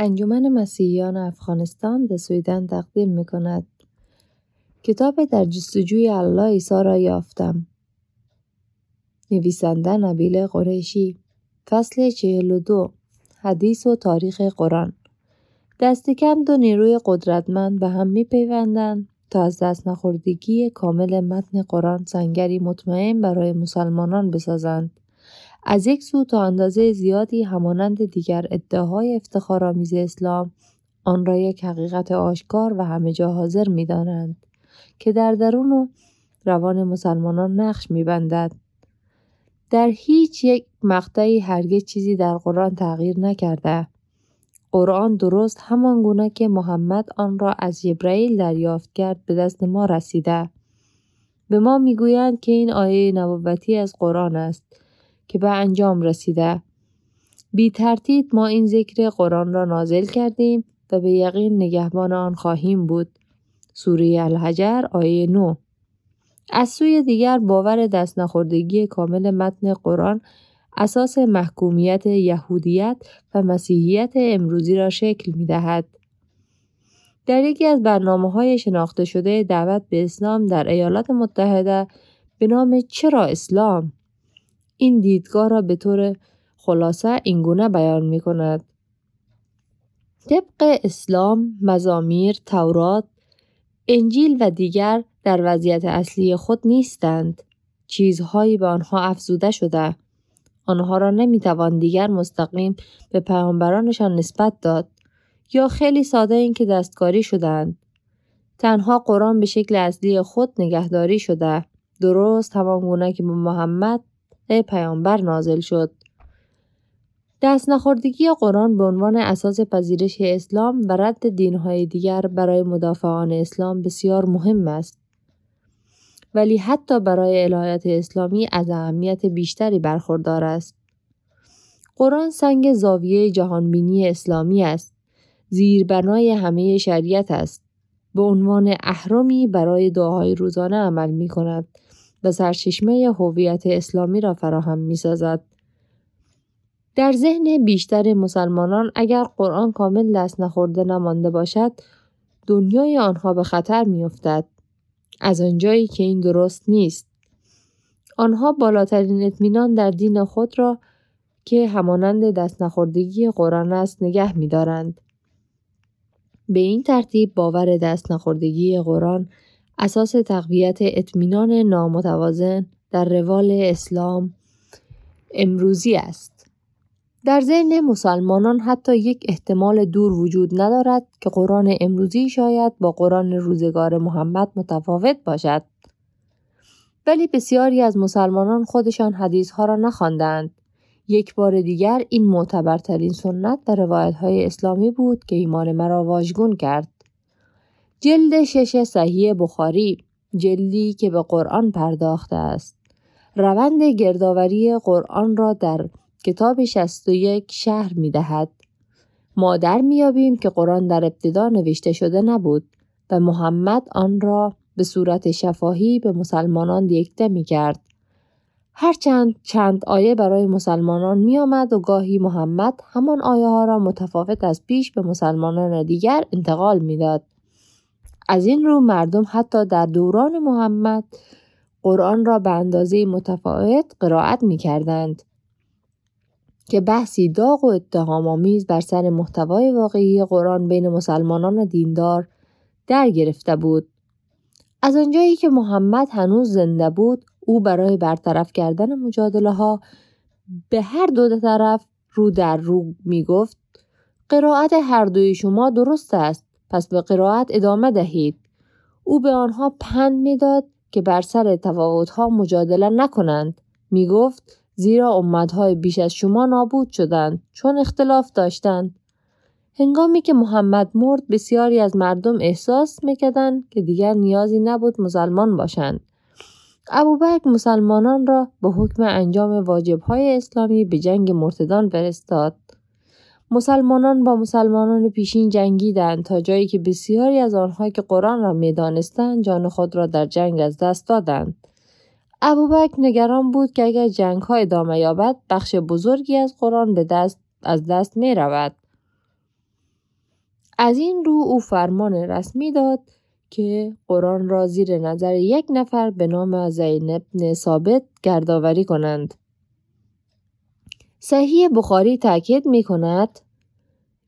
انجمن مسیحیان افغانستان به سویدن تقدیم می کند. کتاب در جستجوی الله عیسی را یافتم. نویسنده نبیل قریشی فصل دو حدیث و تاریخ قرآن دست کم دو نیروی قدرتمند به هم می پیوندن تا از دست نخوردگی کامل متن قرآن سنگری مطمئن برای مسلمانان بسازند. از یک سو تا اندازه زیادی همانند دیگر ادعاهای افتخارآمیز اسلام آن را یک حقیقت آشکار و همه جا حاضر می دانند که در درون و روان مسلمانان نقش می بندد. در هیچ یک مقطعی هرگز چیزی در قرآن تغییر نکرده. قرآن درست همان گونه که محمد آن را از جبرئیل دریافت کرد به دست ما رسیده. به ما می‌گویند که این آیه نبوتی از قرآن است که به انجام رسیده. بی ترتیب ما این ذکر قرآن را نازل کردیم و به یقین نگهبان آن خواهیم بود. سوره الحجر آیه 9 از سوی دیگر باور دست نخوردگی کامل متن قرآن اساس محکومیت یهودیت و مسیحیت امروزی را شکل می دهد. در یکی از برنامه های شناخته شده دعوت به اسلام در ایالات متحده به نام چرا اسلام این دیدگاه را به طور خلاصه اینگونه بیان می کند. طبق اسلام، مزامیر، تورات، انجیل و دیگر در وضعیت اصلی خود نیستند. چیزهایی به آنها افزوده شده. آنها را نمی‌توان دیگر مستقیم به پیامبرانشان نسبت داد یا خیلی ساده این که دستکاری شدند. تنها قرآن به شکل اصلی خود نگهداری شده. درست همان گونه که به محمد پیامبر نازل شد. دست نخوردگی قرآن به عنوان اساس پذیرش اسلام و رد دینهای دیگر برای مدافعان اسلام بسیار مهم است. ولی حتی برای الهایت اسلامی از اهمیت بیشتری برخوردار است. قرآن سنگ زاویه جهانبینی اسلامی است. زیربنای همه شریعت است. به عنوان اهرمی برای دعاهای روزانه عمل می کند و سرچشمه هویت اسلامی را فراهم می سازد. در ذهن بیشتر مسلمانان اگر قرآن کامل دست نخورده نمانده باشد دنیای آنها به خطر می افتد. از آنجایی که این درست نیست. آنها بالاترین اطمینان در دین خود را که همانند دست نخوردگی قرآن است نگه می دارند. به این ترتیب باور دست نخوردگی قرآن اساس تقویت اطمینان نامتوازن در روال اسلام امروزی است. در ذهن مسلمانان حتی یک احتمال دور وجود ندارد که قرآن امروزی شاید با قرآن روزگار محمد متفاوت باشد. ولی بسیاری از مسلمانان خودشان حدیث ها را نخواندند. یک بار دیگر این معتبرترین سنت در روایت های اسلامی بود که ایمان مرا واژگون کرد. جلد شش صحیح بخاری جلدی که به قرآن پرداخته است. روند گردآوری قرآن را در کتاب 61 شهر می دهد. ما در میابیم که قرآن در ابتدا نوشته شده نبود و محمد آن را به صورت شفاهی به مسلمانان دیکته می کرد. هرچند چند آیه برای مسلمانان می آمد و گاهی محمد همان آیه ها را متفاوت از پیش به مسلمانان دیگر انتقال می‌داد. از این رو مردم حتی در دوران محمد قرآن را به اندازه متفاوت قرائت می کردند. که بحثی داغ و اتهام آمیز بر سر محتوای واقعی قرآن بین مسلمانان دیندار در گرفته بود. از آنجایی که محمد هنوز زنده بود او برای برطرف کردن مجادله ها به هر دو طرف رو در رو می گفت قرائت هر دوی شما درست است پس به قرائت ادامه دهید. او به آنها پند می‌داد که بر سر تفاوتها مجادله نکنند. می گفت زیرا امتهای بیش از شما نابود شدند چون اختلاف داشتند. هنگامی که محمد مرد بسیاری از مردم احساس می‌کردند که دیگر نیازی نبود مسلمان باشند. ابوبکر مسلمانان را به حکم انجام واجبهای اسلامی به جنگ مرتدان فرستاد. مسلمانان با مسلمانان پیشین جنگیدند تا جایی که بسیاری از آنها که قرآن را می‌دانستند جان خود را در جنگ از دست دادند. ابوبکر نگران بود که اگر جنگ ها ادامه یابد بخش بزرگی از قرآن به دست از دست می رود. از این رو او فرمان رسمی داد که قرآن را زیر نظر یک نفر به نام زینب ثابت گردآوری کنند. صحیح بخاری تاکید می کند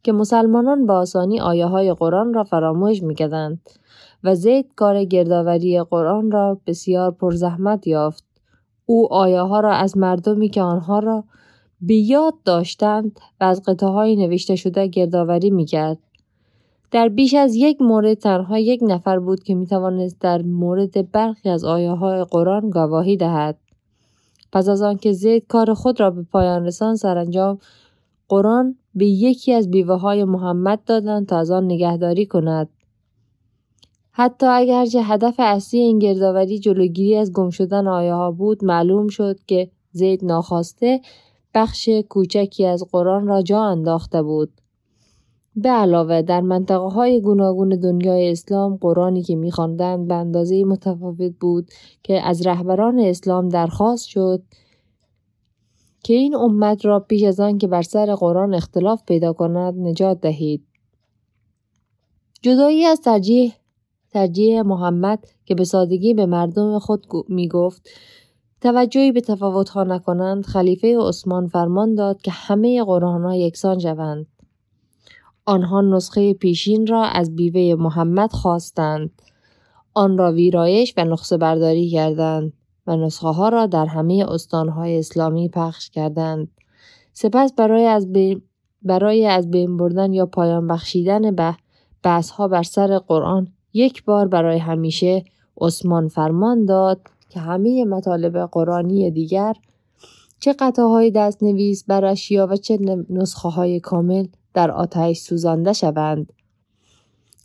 که مسلمانان با آسانی آیه های قرآن را فراموش می کردند و زید کار گردآوری قرآن را بسیار پرزحمت یافت. او آیه ها را از مردمی که آنها را به یاد داشتند و از قطعه های نوشته شده گردآوری می کرد. در بیش از یک مورد تنها یک نفر بود که می توانست در مورد برخی از آیه های قرآن گواهی دهد. پس از آنکه زید کار خود را به پایان رسان سرانجام قرآن به یکی از بیوه های محمد دادند تا از آن نگهداری کند. حتی اگرچه هدف اصلی این گردآوری جلوگیری از گم شدن آیه ها بود معلوم شد که زید ناخواسته بخش کوچکی از قرآن را جا انداخته بود. به علاوه در منطقه های گوناگون دنیای اسلام قرآنی که میخواندند به اندازه متفاوت بود که از رهبران اسلام درخواست شد که این امت را پیش از آن که بر سر قرآن اختلاف پیدا کند نجات دهید. جدایی از ترجیح ترجیح محمد که به سادگی به مردم خود می گفت توجهی به ها نکنند خلیفه عثمان فرمان داد که همه قرآن ها یکسان شوند. آنها نسخه پیشین را از بیوه محمد خواستند. آن را ویرایش و نسخه برداری کردند و نسخه ها را در همه استانهای اسلامی پخش کردند. سپس برای از بین, برای از بین بردن یا پایان بخشیدن به بحث ها بر سر قرآن یک بار برای همیشه عثمان فرمان داد که همه مطالب قرآنی دیگر چه قطعه های دست نویس بر اشیا و چه نسخه های کامل در آتش سوزانده شوند.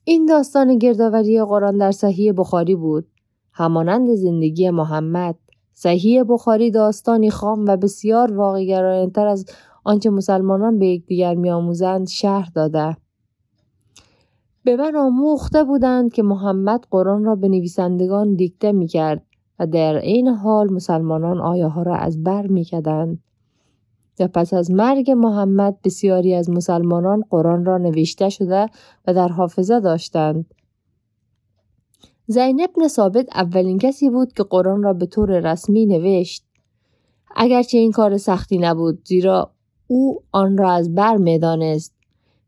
این داستان گردآوری قرآن در صحیح بخاری بود. همانند زندگی محمد. صحیح بخاری داستانی خام و بسیار واقع تر از آنچه مسلمانان به یکدیگر میآموزند شهر داده. به من آموخته بودند که محمد قرآن را به نویسندگان دیکته می کرد و در عین حال مسلمانان آیه ها را از بر می کدند. و پس از مرگ محمد بسیاری از مسلمانان قرآن را نوشته شده و در حافظه داشتند. زینب بن ثابت اولین کسی بود که قرآن را به طور رسمی نوشت. اگرچه این کار سختی نبود زیرا او آن را از بر می‌دانست.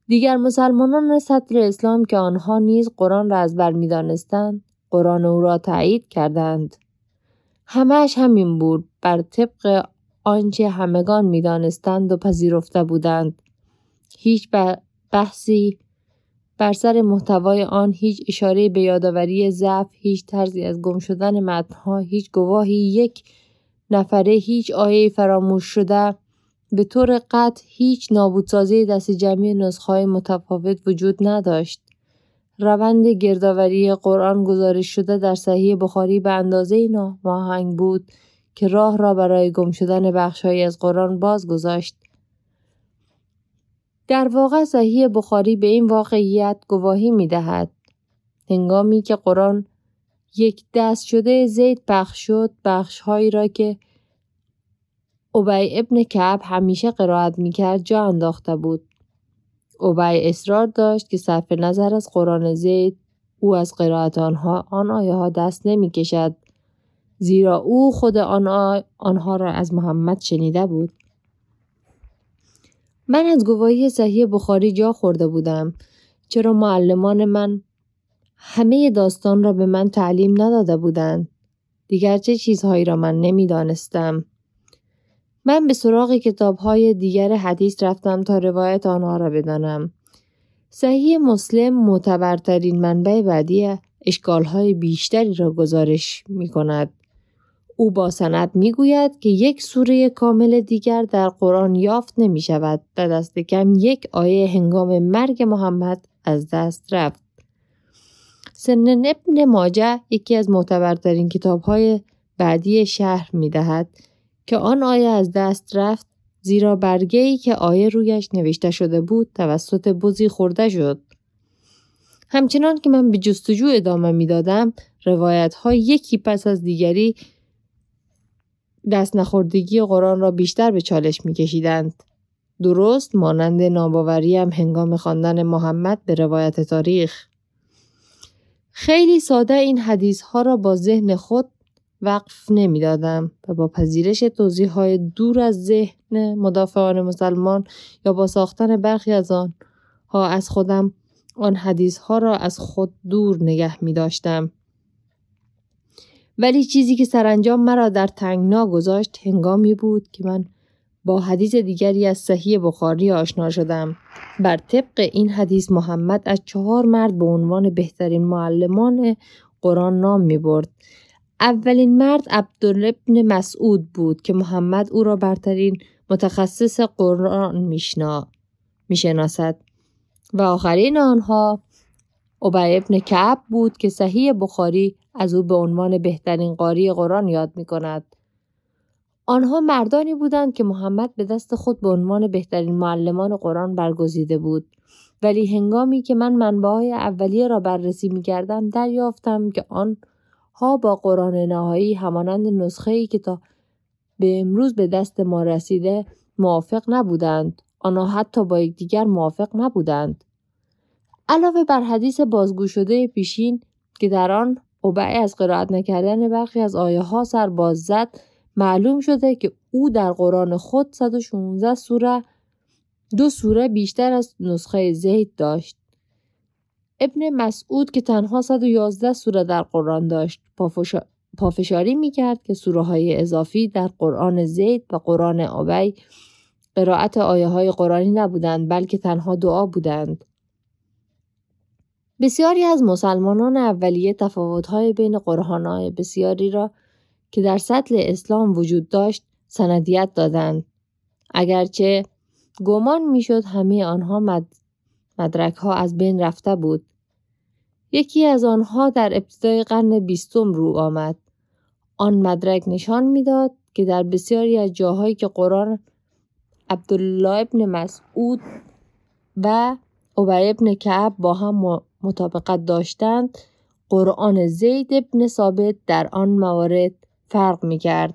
دیگر مسلمانان سطر اسلام که آنها نیز قرآن را از بر می‌دانستند قرآن او را تایید کردند. همهش همین بود بر طبق آنچه همگان می‌دانستند و پذیرفته بودند. هیچ بحثی بر سر محتوای آن هیچ اشاره به یادآوری ضعف هیچ طرزی از گم شدن متنها هیچ گواهی یک نفره هیچ آیه فراموش شده. به طور قطع هیچ نابودسازی دست جمعی نسخه متفاوت وجود نداشت. روند گردآوری قرآن گزارش شده در صحیح بخاری به اندازه ناماهنگ بود. که راه را برای گم شدن بخشهایی از قرآن باز گذاشت. در واقع صحیح بخاری به این واقعیت گواهی می دهد. هنگامی که قرآن یک دست شده زید پخش شد بخشهایی را که اوبای ابن کعب همیشه قرائت می کرد جا انداخته بود. اوبای اصرار داشت که صرف نظر از قرآن زید او از قرائت آنها آن آیه ها دست نمی کشد زیرا او خود آنها را از محمد شنیده بود. من از گواهی صحیح بخاری جا خورده بودم چرا معلمان من همه داستان را به من تعلیم نداده بودند. دیگر چه چیزهایی را من نمی‌دانستم. من به سراغ کتاب های دیگر حدیث رفتم تا روایت آنها را بدانم. صحیح مسلم معتبرترین منبع بعدی اشکال های بیشتری را گزارش می کند. او با سند می گوید که یک سوره کامل دیگر در قرآن یافت نمی شود و دست کم یک آیه هنگام مرگ محمد از دست رفت. سنن ابن ماجه یکی از معتبرترین کتاب های بعدی شهر می دهد که آن آیه از دست رفت زیرا برگه ای که آیه رویش نوشته شده بود توسط بزی خورده شد. همچنان که من به جستجو ادامه می دادم روایت ها یکی پس از دیگری دست نخوردگی قرآن را بیشتر به چالش می کشیدند. درست مانند ناباوریم هنگام خواندن محمد به روایت تاریخ خیلی ساده این حدیث ها را با ذهن خود وقف نمی‌دادم و با پذیرش توضیح های دور از ذهن مدافعان مسلمان یا با ساختن برخی از آن ها از خودم آن حدیث ها را از خود دور نگه می داشتم. ولی چیزی که سرانجام مرا در تنگنا گذاشت هنگامی بود که من با حدیث دیگری از صحیح بخاری آشنا شدم. بر طبق این حدیث محمد از چهار مرد به عنوان بهترین معلمان قرآن نام می برد اولین مرد عبدالله ابن مسعود بود که محمد او را برترین متخصص قرآن میشنا می‌شناسد. و آخرین آنها عبی ابن کعب بود که صحیح بخاری از او به عنوان بهترین قاری قرآن یاد می کند. آنها مردانی بودند که محمد به دست خود به عنوان بهترین معلمان قرآن برگزیده بود. ولی هنگامی که من منبع های اولیه را بررسی می کردم دریافتم که آن ها با قرآن نهایی همانند نسخه ای که تا به امروز به دست ما رسیده موافق نبودند. آنها حتی با یکدیگر موافق نبودند. علاوه بر حدیث بازگو شده پیشین که در آن اوبعی از قرائت نکردن برخی از آیه ها سر باز زد معلوم شده که او در قرآن خود 116 سوره دو سوره بیشتر از نسخه زید داشت ابن مسعود که تنها 111 سوره در قرآن داشت پافشاری می‌کرد که سوره های اضافی در قرآن زید و قرآن آبی قرائت آیه های قرآنی نبودند بلکه تنها دعا بودند. بسیاری از مسلمانان اولیه تفاوت‌های بین قرآنهای بسیاری را که در سطل اسلام وجود داشت سندیت دادند. اگرچه گمان می‌شد همه آنها مد... مدرک ها از بین رفته بود. یکی از آنها در ابتدای قرن بیستم رو آمد. آن مدرک نشان می‌داد که در بسیاری از جاهایی که قرآن عبدالله ابن مسعود و عبی ابن کعب با هم مطابقت داشتند قرآن زید ابن ثابت در آن موارد فرق می کرد.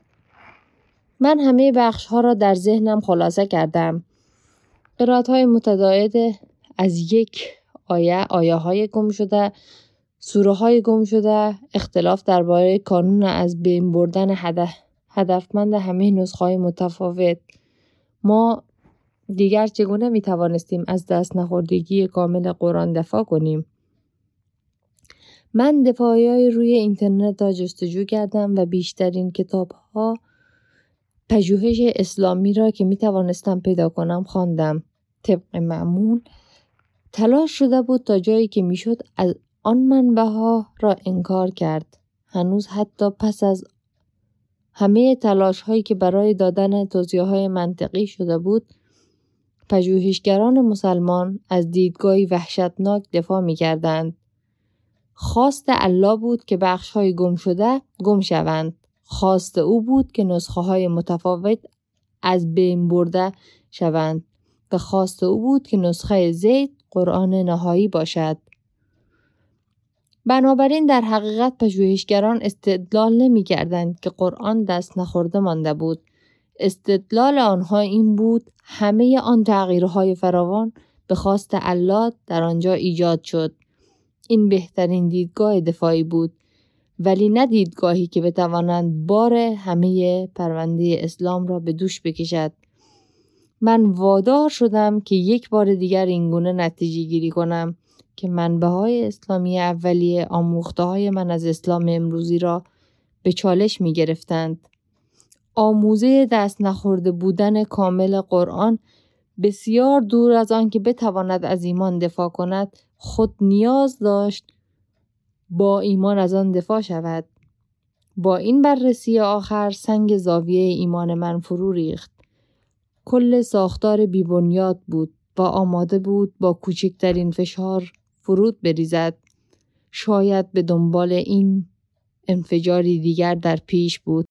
من همه بخش ها را در ذهنم خلاصه کردم. قرائت های متداعد از یک آیه آیه های گم شده سوره های گم شده اختلاف درباره کانون از بین بردن هدف هدفمند همه نسخه های متفاوت ما دیگر چگونه می توانستیم از دست نخوردگی کامل قرآن دفاع کنیم من دفاعی روی اینترنت را جستجو کردم و بیشترین کتاب ها پژوهش اسلامی را که می توانستم پیدا کنم خواندم طبق معمول تلاش شده بود تا جایی که می‌شد از آن منبه ها را انکار کرد هنوز حتی پس از همه تلاش هایی که برای دادن توضیح های منطقی شده بود پژوهشگران مسلمان از دیدگاهی وحشتناک دفاع می کردند. خواست الله بود که بخش های گم شده گم شوند. خواست او بود که نسخه های متفاوت از بین برده شوند و خواست او بود که نسخه زید قرآن نهایی باشد. بنابراین در حقیقت پژوهشگران استدلال نمی کردند که قرآن دست نخورده مانده بود. استدلال آنها این بود همه آن تغییرهای فراوان به خواست الله در آنجا ایجاد شد. این بهترین دیدگاه دفاعی بود ولی نه دیدگاهی که بتوانند بار همه پرونده اسلام را به دوش بکشد. من وادار شدم که یک بار دیگر اینگونه نتیجه گیری کنم که منبه های اسلامی اولیه آموخته های من از اسلام امروزی را به چالش می گرفتند. آموزه دست نخورده بودن کامل قرآن بسیار دور از آن که بتواند از ایمان دفاع کند خود نیاز داشت با ایمان از آن دفاع شود. با این بررسی آخر سنگ زاویه ایمان من فرو ریخت. کل ساختار بیبنیاد بود و آماده بود با کوچکترین فشار فرود بریزد شاید به دنبال این انفجاری دیگر در پیش بود